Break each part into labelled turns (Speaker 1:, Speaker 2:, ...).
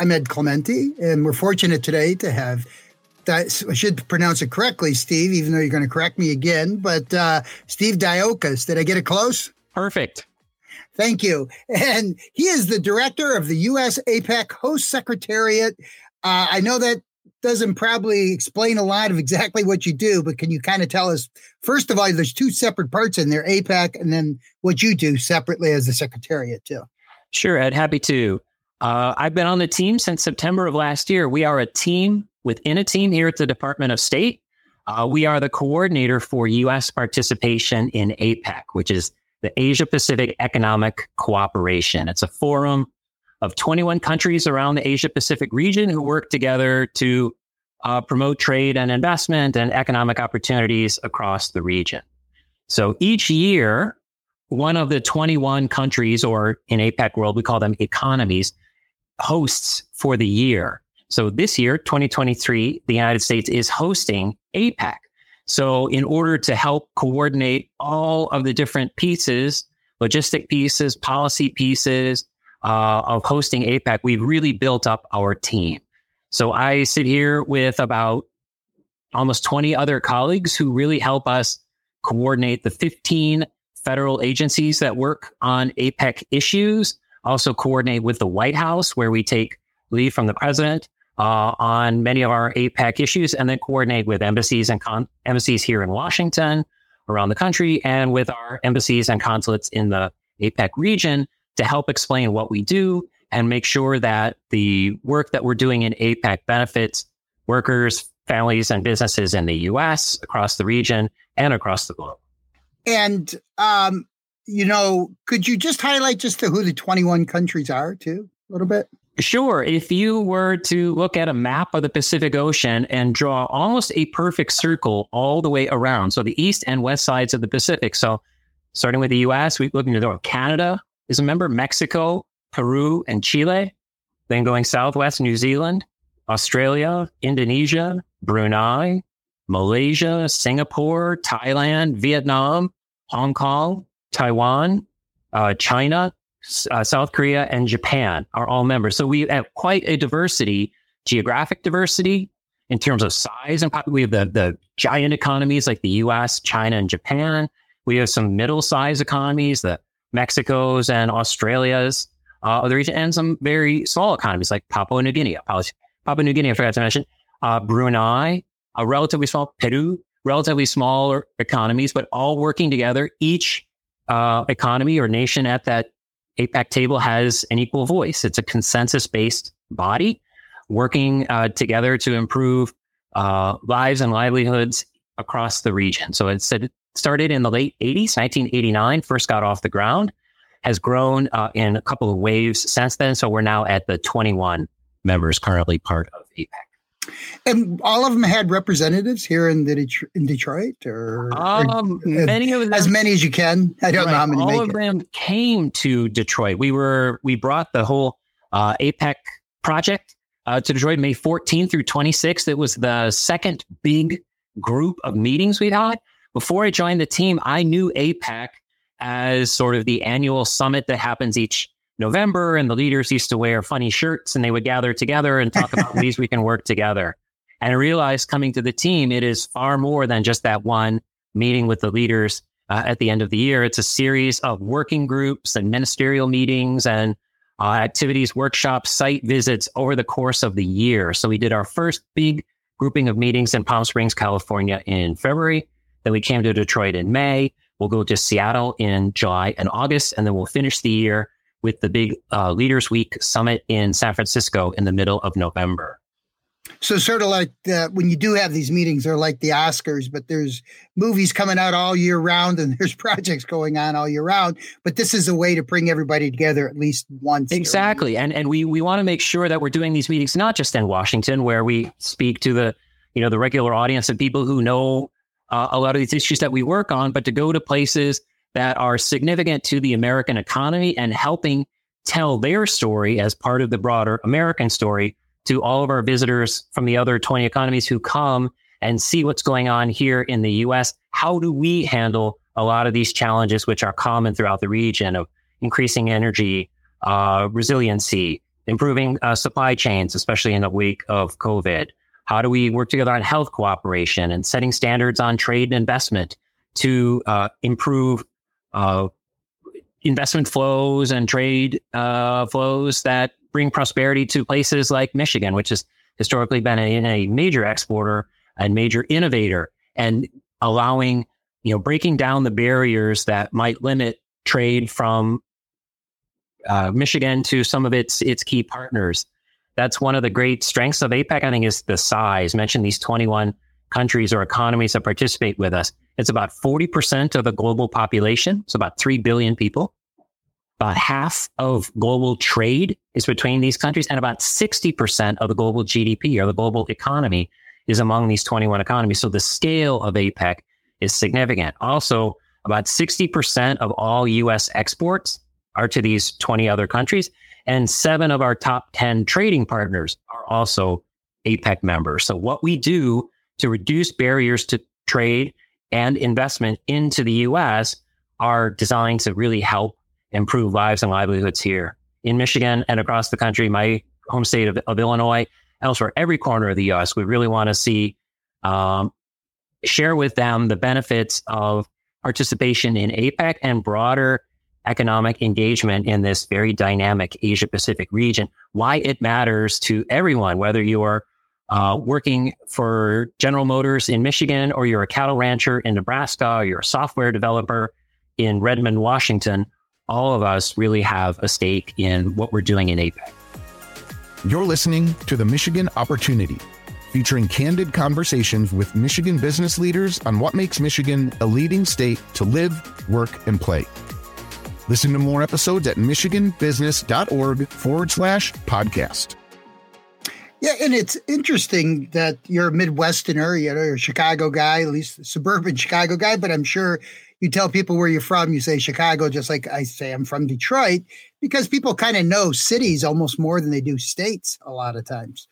Speaker 1: I'm Ed Clementi, and we're fortunate today to have. that. I should pronounce it correctly, Steve, even though you're going to correct me again. But uh, Steve Dyokas, did I get it close?
Speaker 2: Perfect.
Speaker 1: Thank you. And he is the director of the U.S. APEC Host Secretariat. Uh, I know that doesn't probably explain a lot of exactly what you do, but can you kind of tell us, first of all, there's two separate parts in there, APEC, and then what you do separately as the Secretariat, too?
Speaker 2: Sure, Ed, happy to. Uh, I've been on the team since September of last year. We are a team within a team here at the Department of State. Uh, we are the coordinator for U.S. participation in APEC, which is the Asia Pacific Economic Cooperation. It's a forum of 21 countries around the Asia Pacific region who work together to uh, promote trade and investment and economic opportunities across the region. So each year, one of the 21 countries, or in APEC world, we call them economies, hosts for the year. So this year, 2023, the United States is hosting APEC. So in order to help coordinate all of the different pieces, logistic pieces, policy pieces uh, of hosting APEC, we've really built up our team. So I sit here with about almost 20 other colleagues who really help us coordinate the 15 federal agencies that work on APEC issues also coordinate with the White House, where we take leave from the president uh, on many of our APEC issues, and then coordinate with embassies and con- embassies here in Washington, around the country, and with our embassies and consulates in the APEC region to help explain what we do and make sure that the work that we're doing in APEC benefits workers, families, and businesses in the U.S., across the region, and across the globe.
Speaker 1: And um, you know, could you just highlight just to who the 21 countries are too, a little bit?
Speaker 2: Sure. If you were to look at a map of the Pacific Ocean and draw almost a perfect circle all the way around, so the east and west sides of the Pacific. So, starting with the US, we look into the Canada is a member, Mexico, Peru, and Chile. Then going southwest, New Zealand, Australia, Indonesia, Brunei, Malaysia, Singapore, Thailand, Vietnam, Hong Kong, Taiwan, uh, China, uh, South Korea, and Japan are all members. So we have quite a diversity, geographic diversity in terms of size and we have the, the giant economies like the US, China, and Japan. We have some middle sized economies, the Mexico's and Australia's uh, of the region, and some very small economies like Papua New Guinea. Papua New Guinea, I forgot to mention, uh, Brunei, a relatively small Peru, relatively smaller economies, but all working together, each uh, economy or nation at that APEC table has an equal voice. It's a consensus based body working uh, together to improve uh, lives and livelihoods across the region. So it started in the late 80s, 1989, first got off the ground, has grown uh, in a couple of waves since then. So we're now at the 21 members currently part of APEC.
Speaker 1: And all of them had representatives here in the in Detroit, or,
Speaker 2: um, or many of them,
Speaker 1: as many as you can. I don't right, know how many.
Speaker 2: All of it. them came to Detroit. We were we brought the whole uh, APEC project uh, to Detroit May 14th through 26th. It was the second big group of meetings we had. Before I joined the team, I knew APEC as sort of the annual summit that happens each November, and the leaders used to wear funny shirts and they would gather together and talk about ways we can work together. And I realized coming to the team, it is far more than just that one meeting with the leaders uh, at the end of the year. It's a series of working groups and ministerial meetings and uh, activities, workshops, site visits over the course of the year. So we did our first big grouping of meetings in Palm Springs, California in February. Then we came to Detroit in May. We'll go to Seattle in July and August, and then we'll finish the year with the big uh, Leaders Week summit in San Francisco in the middle of November.
Speaker 1: So sort of like the, when you do have these meetings, they're like the Oscars, but there's movies coming out all year round and there's projects going on all year round. But this is a way to bring everybody together at least once.
Speaker 2: Exactly. And and we we want to make sure that we're doing these meetings not just in Washington where we speak to the you know the regular audience of people who know uh, a lot of these issues that we work on, but to go to places that are significant to the American economy and helping tell their story as part of the broader American story to all of our visitors from the other 20 economies who come and see what's going on here in the US. How do we handle a lot of these challenges, which are common throughout the region of increasing energy, uh, resiliency, improving uh, supply chains, especially in the wake of COVID? How do we work together on health cooperation and setting standards on trade and investment to uh, improve uh, investment flows and trade uh, flows that bring prosperity to places like Michigan, which has historically been a, a major exporter and major innovator, and allowing you know breaking down the barriers that might limit trade from uh, Michigan to some of its its key partners. That's one of the great strengths of APEC. I think is the size. Mention these 21 countries or economies that participate with us. It's about 40% of the global population. So about 3 billion people. About half of global trade is between these countries and about 60% of the global GDP or the global economy is among these 21 economies. So the scale of APEC is significant. Also, about 60% of all US exports are to these 20 other countries. And seven of our top 10 trading partners are also APEC members. So what we do to reduce barriers to trade and investment into the US are designed to really help improve lives and livelihoods here in Michigan and across the country, my home state of, of Illinois, elsewhere, every corner of the US. We really want to see, um, share with them the benefits of participation in APEC and broader economic engagement in this very dynamic Asia Pacific region, why it matters to everyone, whether you are uh, working for General Motors in Michigan, or you're a cattle rancher in Nebraska, or you're a software developer in Redmond, Washington, all of us really have a stake in what we're doing in APEC.
Speaker 3: You're listening to the Michigan Opportunity, featuring candid conversations with Michigan business leaders on what makes Michigan a leading state to live, work, and play. Listen to more episodes at michiganbusiness.org forward slash podcast.
Speaker 1: Yeah, and it's interesting that you're a Midwesterner, you know, you're a Chicago guy, at least suburban Chicago guy, but I'm sure you tell people where you're from, you say Chicago, just like I say I'm from Detroit, because people kind of know cities almost more than they do states a lot of times.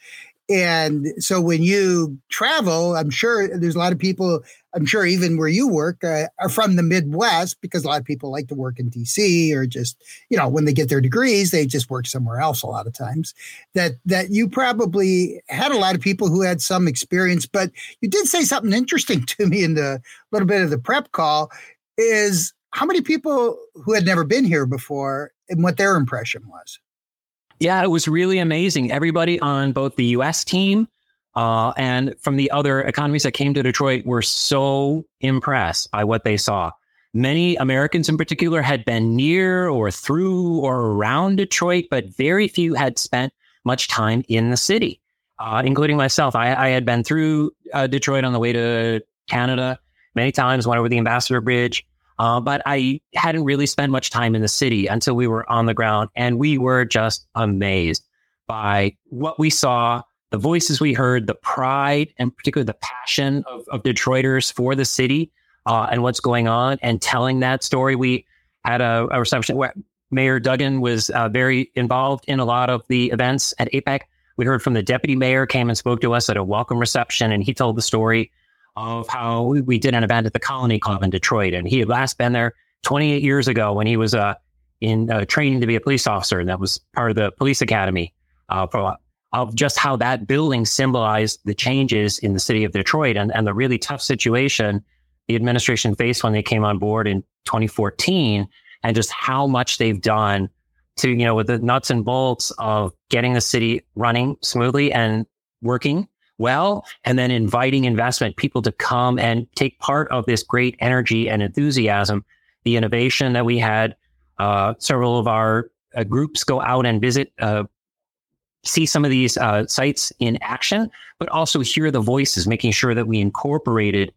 Speaker 1: And so when you travel, I'm sure there's a lot of people, I'm sure even where you work, uh, are from the Midwest because a lot of people like to work in DC or just, you know, when they get their degrees, they just work somewhere else a lot of times. That that you probably had a lot of people who had some experience, but you did say something interesting to me in the little bit of the prep call is how many people who had never been here before and what their impression was.
Speaker 2: Yeah, it was really amazing. Everybody on both the US team uh, and from the other economies that came to Detroit were so impressed by what they saw. Many Americans in particular had been near or through or around Detroit, but very few had spent much time in the city, uh, including myself. I, I, had been through uh, Detroit on the way to Canada many times, went over the Ambassador Bridge, uh, but I hadn't really spent much time in the city until we were on the ground. And we were just amazed by what we saw, the voices we heard, the pride, and particularly the passion of, of Detroiters for the city uh, and what's going on and telling that story. We had a, a reception where Mayor Duggan was uh, very involved in a lot of the events at APEC. We heard from the deputy mayor, came and spoke to us at a welcome reception, and he told the story of how we did an event at the Colony Club in Detroit, and he had last been there 28 years ago when he was uh, in uh, training to be a police officer, and that was part of the police academy. Uh, for, of just how that building symbolized the changes in the city of Detroit and, and the really tough situation the administration faced when they came on board in 2014, and just how much they've done to, you know, with the nuts and bolts of getting the city running smoothly and working well, and then inviting investment people to come and take part of this great energy and enthusiasm, the innovation that we had. Uh, several of our uh, groups go out and visit uh, see some of these uh, sites in action, but also hear the voices, making sure that we incorporated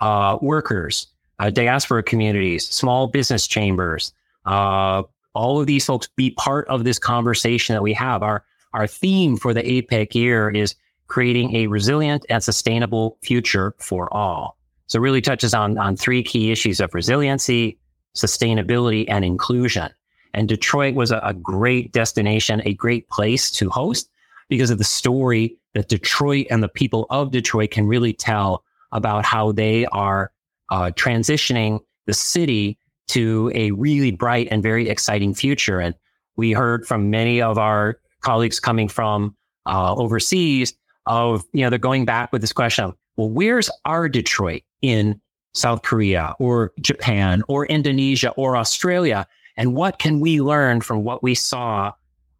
Speaker 2: uh, workers, uh, diaspora communities, small business chambers, all of these folks be part of this conversation that we have. Our our theme for the APEC year is creating a resilient and sustainable future for all. So really touches on, on three key issues of resiliency, sustainability, and inclusion. And Detroit was a, a great destination, a great place to host because of the story that Detroit and the people of Detroit can really tell about how they are uh, transitioning the city to a really bright and very exciting future. And we heard from many of our colleagues coming from uh, overseas of, you know, they're going back with this question of, well, where's our Detroit in South Korea or Japan or Indonesia or Australia? And what can we learn from what we saw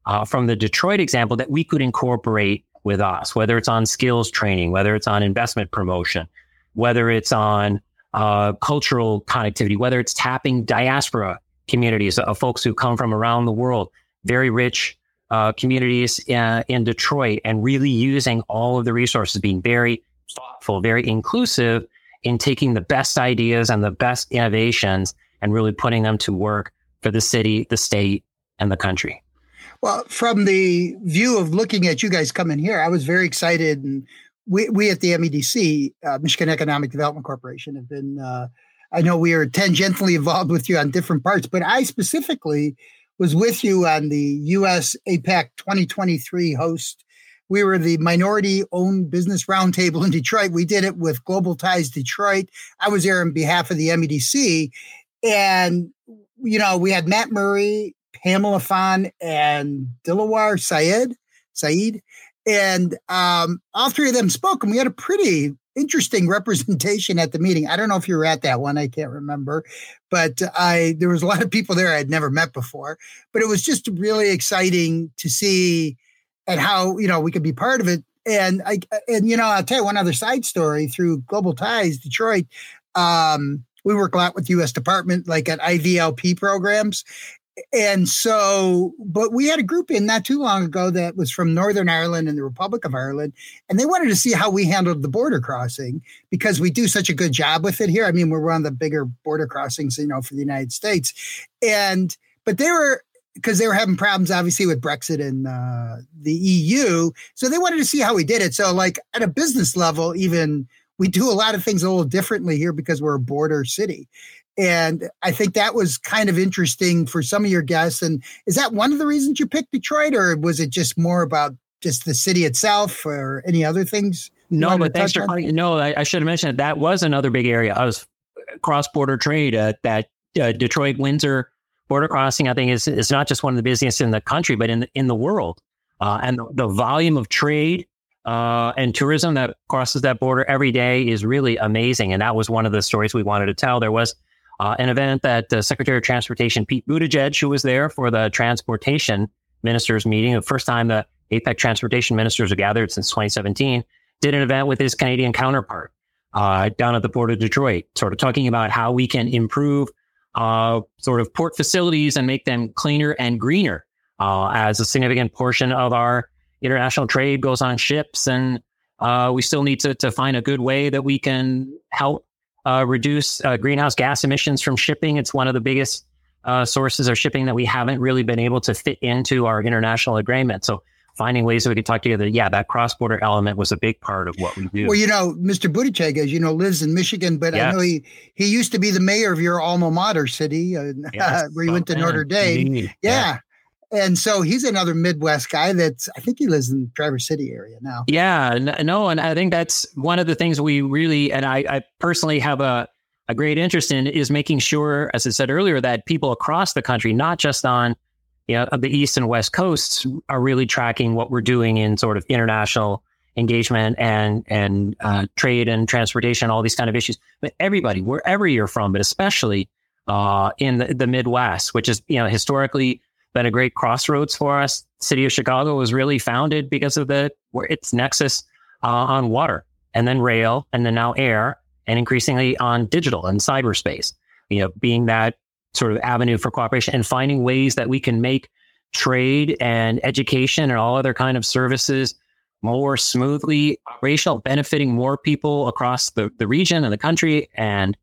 Speaker 2: uh, from the Detroit example that we could incorporate with us, whether it's on skills training, whether it's on investment promotion, whether it's on uh, cultural connectivity, whether it's tapping diaspora communities of folks who come from around the world, very rich uh, communities in, uh, in Detroit, and really using all of the resources, being very thoughtful, very inclusive in taking the best ideas and the best innovations and really putting them to work for the city, the state, and the country.
Speaker 1: Well, from the view of looking at you guys coming here, I was very excited and we, we at the MEDC, uh, Michigan Economic Development Corporation, have been, uh, I know we are tangentially involved with you on different parts, but I specifically was with you on the US APEC 2023 host. We were the minority owned business roundtable in Detroit. We did it with Global Ties Detroit. I was there on behalf of the MEDC. And, you know, we had Matt Murray, Pamela Phan, and Dilawar Syed, Saeed. And um, all three of them spoke, and we had a pretty interesting representation at the meeting. I don't know if you were at that one; I can't remember, but I there was a lot of people there I'd never met before. But it was just really exciting to see and how you know we could be part of it. And I and you know I'll tell you one other side story through Global Ties Detroit. Um, we work a lot with U.S. Department, like at IVLP programs, and so, but we had a group in not too long ago that was from Northern Ireland and the Republic of Ireland, and they wanted to see how we handled the border crossing because we do such a good job with it here. I mean, we're one of the bigger border crossings, you know, for the United States. And, but they were, because they were having problems, obviously, with Brexit and uh, the EU. So they wanted to see how we did it. So, like, at a business level, even we do a lot of things a little differently here because we're a border city. And I think that was kind of interesting for some of your guests. And is that one of the reasons you picked Detroit, or was it just more about just the city itself, or any other things?
Speaker 2: No, but thanks for no. I, I, should have mentioned that, that was another big area. I was cross border trade. Uh, that uh, Detroit Windsor border crossing, I think, is is not just one of the busiest in the country, but in the, in the world. Uh, and the, the, volume of trade uh, and tourism that crosses that border every day is really amazing. And that was one of the stories we wanted to tell. There was uh, an event that uh, Secretary of Transportation Pete Buttigieg, who was there for the transportation ministers meeting, the first time the APEC transportation ministers are gathered since 2017, did an event with his Canadian counterpart uh, down at the port of Detroit, sort of talking about how we can improve uh, sort of port facilities and make them cleaner and greener uh, as a significant portion of our international trade goes on ships. And uh, we still need to, to find a good way that we can help uh, reduce uh, greenhouse gas emissions from shipping. It's one of the biggest uh, sources of shipping that we haven't really been able to fit into our international agreement. So finding ways that we could talk together. Yeah, that cross-border element was a big part of what we do.
Speaker 1: Well, you know, Mr. Buttigieg, as you know, lives in Michigan, but yes. I know he he used to be the mayor of your alma mater city, uh, yes, where you went to Notre Dame. Yeah. yeah and so he's another Midwest guy that's I think he lives in the Traverse City area now.
Speaker 2: Yeah, no, and I think that's one of the things we really and I, I personally have a a great interest in is making sure, as I said earlier, that people across the country, not just on you know, the east and west coasts, are really tracking what we're doing in sort of international engagement and and uh, trade and transportation, all these kind of issues. But everybody, wherever you're from, but especially uh, in the, the Midwest, which is you know historically been a great crossroads for us. City of Chicago was really founded because of the its nexus uh, on water and then rail and then now air and increasingly on digital and cyberspace. You know, being that sort of avenue for cooperation and finding ways that we can make trade and education and all other kind of services more smoothly operational, benefiting more people across the, the region and the country and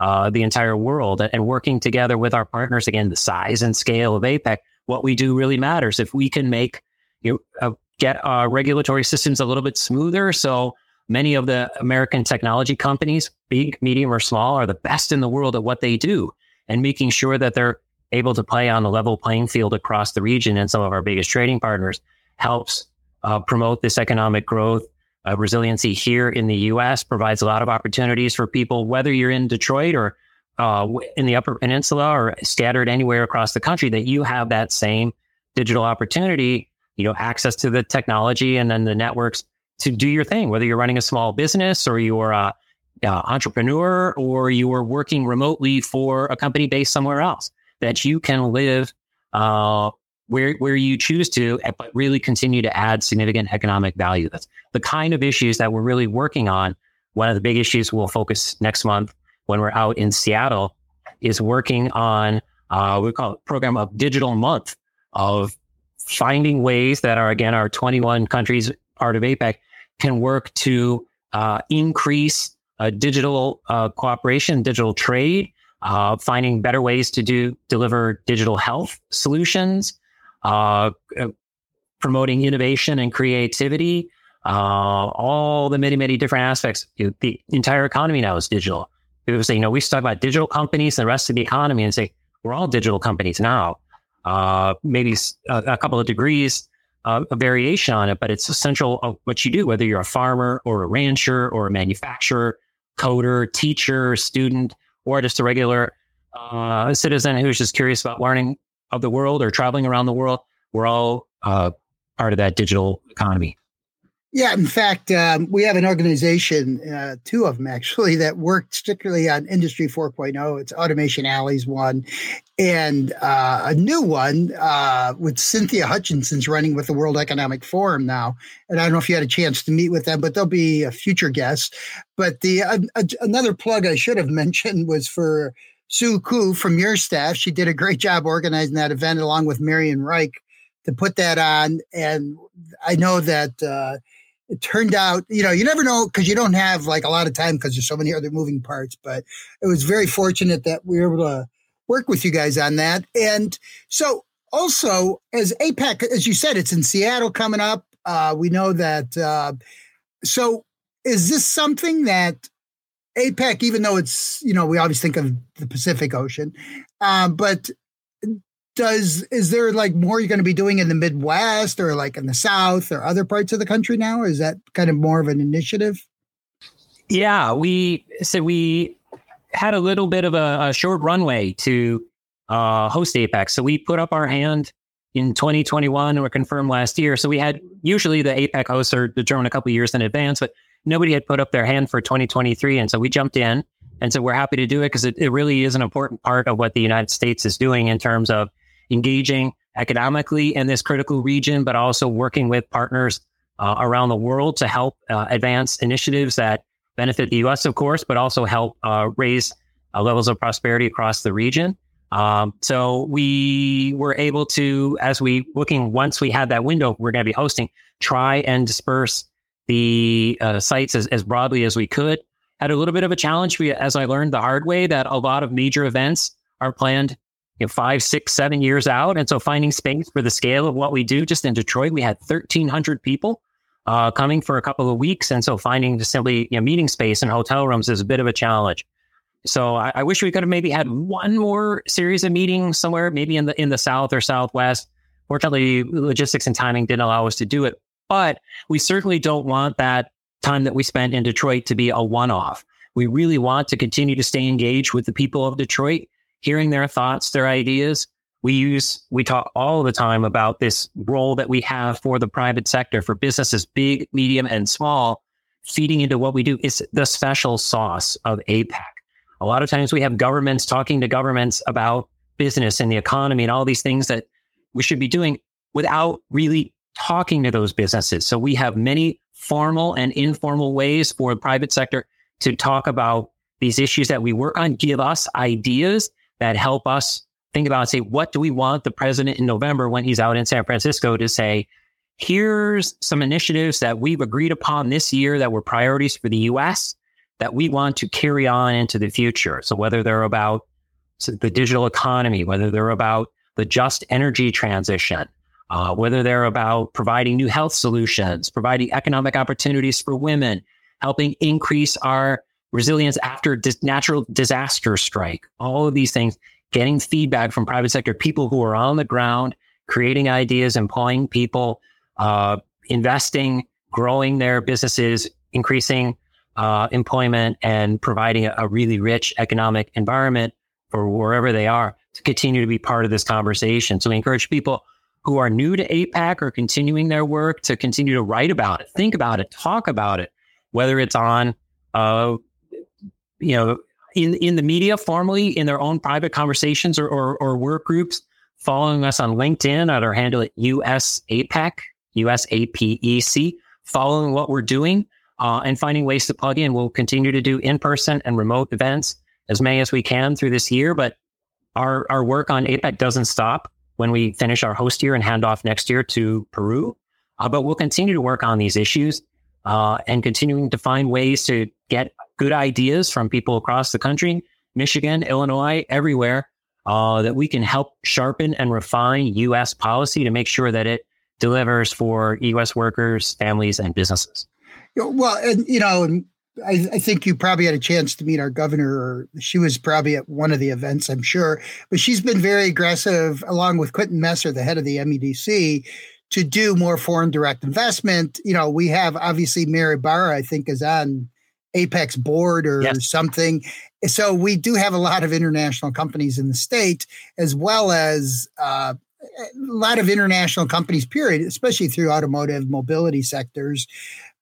Speaker 2: uh, the entire world and working together with our partners. Again, the size and scale of APEC, what we do really matters. If we can make, you know, uh, get our regulatory systems a little bit smoother. So many of the American technology companies, big, medium, or small, are the best in the world at what they do and making sure that they're able to play on a level playing field across the region and some of our biggest trading partners helps uh, promote this economic growth. Uh, resiliency here in the U.S. provides a lot of opportunities for people, whether you're in Detroit or uh, in the Upper Peninsula or scattered anywhere across the country, that you have that same digital opportunity, you know, access to the technology and then the networks to do your thing, whether you're running a small business or you're a, a entrepreneur or you are working remotely for a company based somewhere else, that you can live uh, where where you choose to, eh, but really continue to add significant economic value. That's the kind of issues that we're really working on. One of the big issues we'll focus next month when we're out in Seattle is working on uh, we call it program of digital month of finding ways that are again our 21 countries part of APEC can work to uh, increase uh, digital uh, cooperation, digital trade, uh, finding better ways to do deliver digital health solutions, uh, promoting innovation and creativity, uh, all the many, many different aspects. The entire economy now is digital. People say, you know, we talk about digital companies and the rest of the economy and say, we're all digital companies now. Uh, maybe a, a, couple of degrees, uh, a variation on it, but it's essential what you do, whether you're a farmer or a rancher or a manufacturer, coder, teacher, student, or just a regular uh, citizen who's just curious about learning of the world or traveling around the world, we're all uh, part of that digital economy.
Speaker 1: Yeah, in fact, um, we have an organization, uh, two of them actually, that work strictly on Industry 4.0. It's Automation Alley's one, and uh, a new one uh, with Cynthia Hutchinson's running with the World Economic Forum now. And I don't know if you had a chance to meet with them, but they'll be a future guest. But the another plug I should have mentioned was for Soo Koo from your staff. She did a great job organizing that event along with Marion Reich to put that on. And I know that uh, it turned out, you know, you never know because you don't have like a lot of time because there's so many other moving parts, but it was very fortunate that we were able to work with you guys on that. And so also as APEC, as you said, it's in Seattle coming up. Uh, we know that. Uh, so is this something that APEC, even though it's, you know, we always think of the Pacific Ocean, um, but does is there like more you're going to be doing in the Midwest or like in the South or other parts of the country now? Is that kind of more of an initiative?
Speaker 2: Yeah, we so we had a little bit of a, a short runway to uh, host APEC. So we put up our hand in 2021 and were confirmed last year. So we had usually the APEC hosts are determined a couple years in advance, but nobody had put up their hand for 2023. And so we jumped in. And so we're happy to do it because it, it really is an important part of what the United States is doing in terms of engaging economically in this critical region, but also working with partners uh, around the world to help uh, advance initiatives that benefit the US, of course, but also help uh, raise uh, levels of prosperity across the region. Um, so we were able to, as we looking once we had that window, we're going to be hosting, try and disperse the uh, sites as, as broadly as we could. Had a little bit of a challenge, we, as I learned the hard way, that a lot of major events are planned you know, five, six, seven years out. And so finding space for the scale of what we do, just in Detroit, we had 1,300 people uh, coming for a couple of weeks. And so finding just simply you know, meeting space and hotel rooms is a bit of a challenge. So I, I, wish we could have maybe had one more series of meetings somewhere, maybe in the in the south or southwest. Fortunately, logistics and timing didn't allow us to do it. But we certainly don't want that time that we spent in Detroit to be a one off. We really want to continue to stay engaged with the people of Detroit, hearing their thoughts, their ideas. We use, we talk all the time about this role that we have for the private sector, for businesses, big, medium, and small, feeding into what we do. is the special sauce of APEC. A lot of times we have governments talking to governments about business and the economy and all these things that we should be doing without really talking to those businesses. So we have many formal and informal ways for the private sector to talk about these issues that we work on, give us ideas that help us think about say, what do we want the president in November when he's out in San Francisco to say, here's some initiatives that we've agreed upon this year that were priorities for the US that we want to carry on into the future. So whether they're about the digital economy, whether they're about the just energy transition, uh, whether they're about providing new health solutions, providing economic opportunities for women, helping increase our resilience after dis- natural disaster strike, all of these things, getting feedback from private sector people who are on the ground, creating ideas, employing people, uh, investing, growing their businesses, increasing uh, employment, and providing a, a really rich economic environment for wherever they are to continue to be part of this conversation. So we encourage people who are new to APEC or continuing their work to continue to write about it, think about it, talk about it, whether it's on, uh, you know, in in the media formally in their own private conversations or, or, or work groups, following us on LinkedIn at our handle at US APEC, US APEC, following what we're doing uh, and finding ways to plug in. We'll continue to do in person and remote events as many as we can through this year, but our our work on APEC doesn't stop when we finish our host year and hand off next year to Peru. Uh, but we'll continue to work on these issues uh, and continuing to find ways to get good ideas from people across the country, Michigan, Illinois, everywhere, uh, that we can help sharpen and refine U.S. policy to make sure that it delivers for U.S. workers, families, and businesses.
Speaker 1: Well, and you know, I, I, think you probably had a chance to meet our governor, or she was probably at one of the events, I'm sure. But she's been very aggressive, along with Quentin Messer, the head of the MEDC, to do more foreign direct investment. You know, we have obviously Mary Barra, I think, is on APEC board or yes. something. So we do have a lot of international companies in the state, as well as uh, a lot of international companies, period, especially through automotive mobility sectors.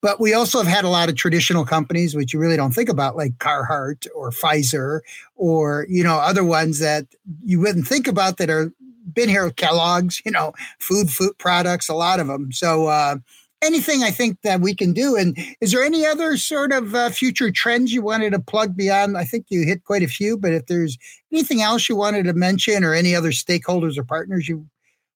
Speaker 1: But we also have had a lot of traditional companies, which you really don't think about, like Carhartt or Pfizer, or you know other ones that you wouldn't think about that are been here. Kellogg's, you know, food food products, a lot of them. So uh, anything I think that we can do. And is there any other sort of uh, future trends you wanted to plug beyond? I think you hit quite a few, but if there's anything else you wanted to mention or any other stakeholders or partners you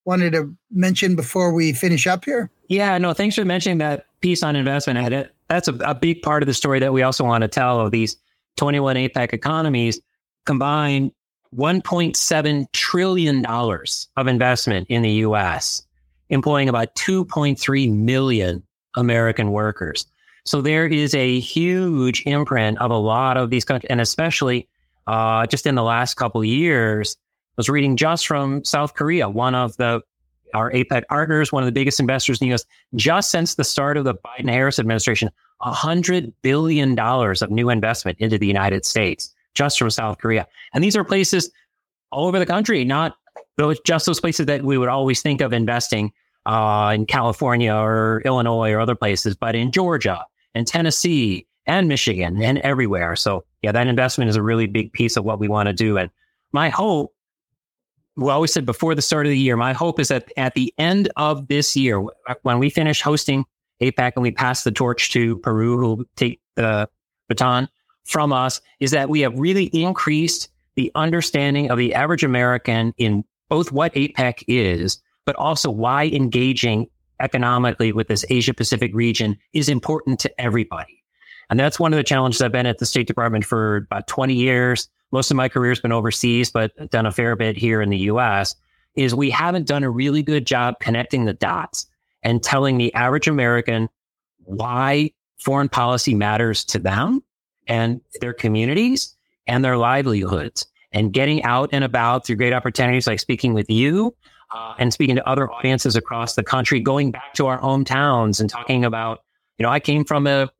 Speaker 1: wanted to mention before we finish up here?
Speaker 2: Yeah, no, thanks for mentioning that piece on investment edit. That's a, a big part of the story that we also want to tell of these 21 APEC economies combine $1.7 trillion of investment in the US, employing about 2.3 million American workers. So there is a huge imprint of a lot of these countries, and especially uh, just in the last couple years, I was reading just from South Korea, one of the our APEC partners, one of the biggest investors in the US, just since the start of the Biden Harris administration, $100 billion of new investment into the United States just from South Korea. And these are places all over the country, not those, just those places that we would always think of investing uh, in California or Illinois or other places, but in Georgia and Tennessee and Michigan and everywhere. So, yeah, that investment is a really big piece of what we want to do. And my hope we always said before the start of the year, my hope is that at the end of this year, when we finish hosting APEC and we pass the torch to Peru, who will take the baton from us, is that we have really increased the understanding of the average American in both what APEC is, but also why engaging economically with this Asia Pacific region is important to everybody. And that's one of the challenges I've been at the State Department for about 20 years most of my career has been overseas, but done a fair bit here in the US, is we haven't done a really good job connecting the dots and telling the average American why foreign policy matters to them and their communities and their livelihoods and getting out and about through great opportunities like speaking with you uh, and speaking to other audiences across the country, going back to our hometowns and talking about, you know, I came from a,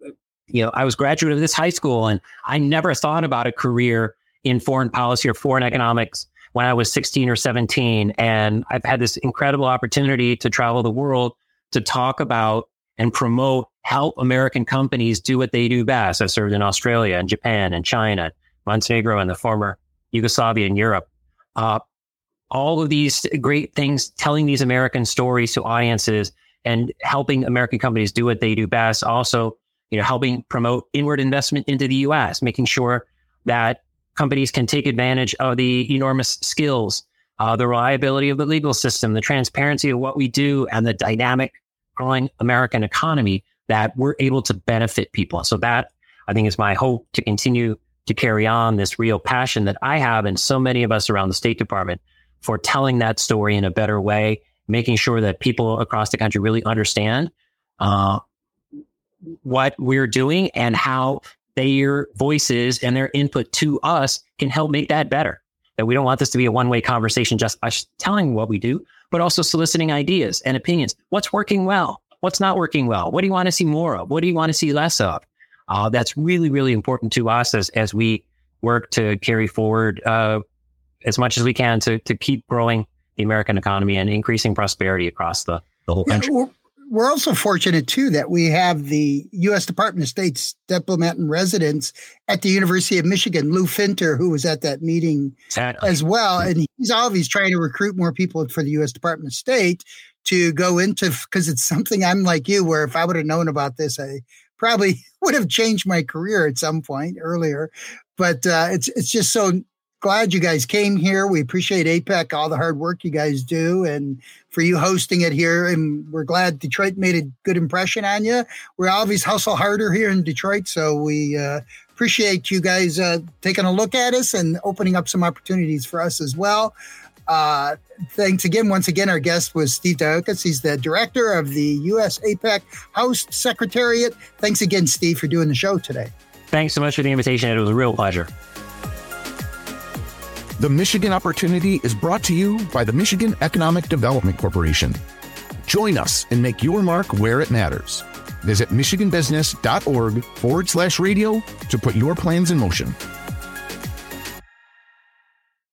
Speaker 2: you know, I was graduate of this high school and I never thought about a career in foreign policy or foreign economics when I was 16 or 17. And I've had this incredible opportunity to travel the world to talk about and promote help American companies do what they do best. I've served in Australia and Japan and China, Montenegro and the former Yugoslavia and Europe. Uh, all of these great things, telling these American stories to audiences and helping American companies do what they do best. Also, you know, helping promote inward investment into the U.S., making sure that companies can take advantage of the enormous skills uh, the reliability of the legal system, the transparency of what we do, and the dynamic, growing American economy that we're able to benefit people. So that I think is my hope to continue to carry on this real passion that I have and so many of us around the State Department for telling that story in a better way, making sure that people across the country really understand uh, what we're doing and how their voices and their input to us can help make that better. That we don't want this to be a one way conversation, just us telling what we do, but also soliciting ideas and opinions. What's working well? What's not working well? What do you want to see more of? What do you want to see less of? Uh, that's really, really important to us as, as we work to carry forward uh, as much as we can to, to keep growing the American economy and increasing prosperity across the, the whole country.
Speaker 1: Yeah, we're also fortunate too that we have the U.S. Department of State's diplomat in residence at the University of Michigan, Lou Finter, who was at that meeting exactly. as well, and he's always trying to recruit more people for the U.S. Department of State to go into because it's something I'm like you, where if I would have known about this, I probably would have changed my career at some point earlier. But uh, it's it's just so glad you guys came here. We appreciate APEC, all the hard work you guys do, and for you hosting it here. And we're glad Detroit made a good impression on you. We always hustle harder here in Detroit, so we uh, appreciate you guys uh, taking a look at us and opening up some opportunities for us as well. Uh, thanks again. Once again, our guest was Steve Dyokas. He's the director of the U.S. APEC House Secretariat. Thanks again, Steve, for doing the show today.
Speaker 2: Thanks so much for the invitation. It was a real pleasure.
Speaker 3: The Michigan Opportunity is brought to you by the Michigan Economic Development Corporation. Join us and make your mark where it matters. Visit michiganbusiness.org forward slash radio to put your plans in motion.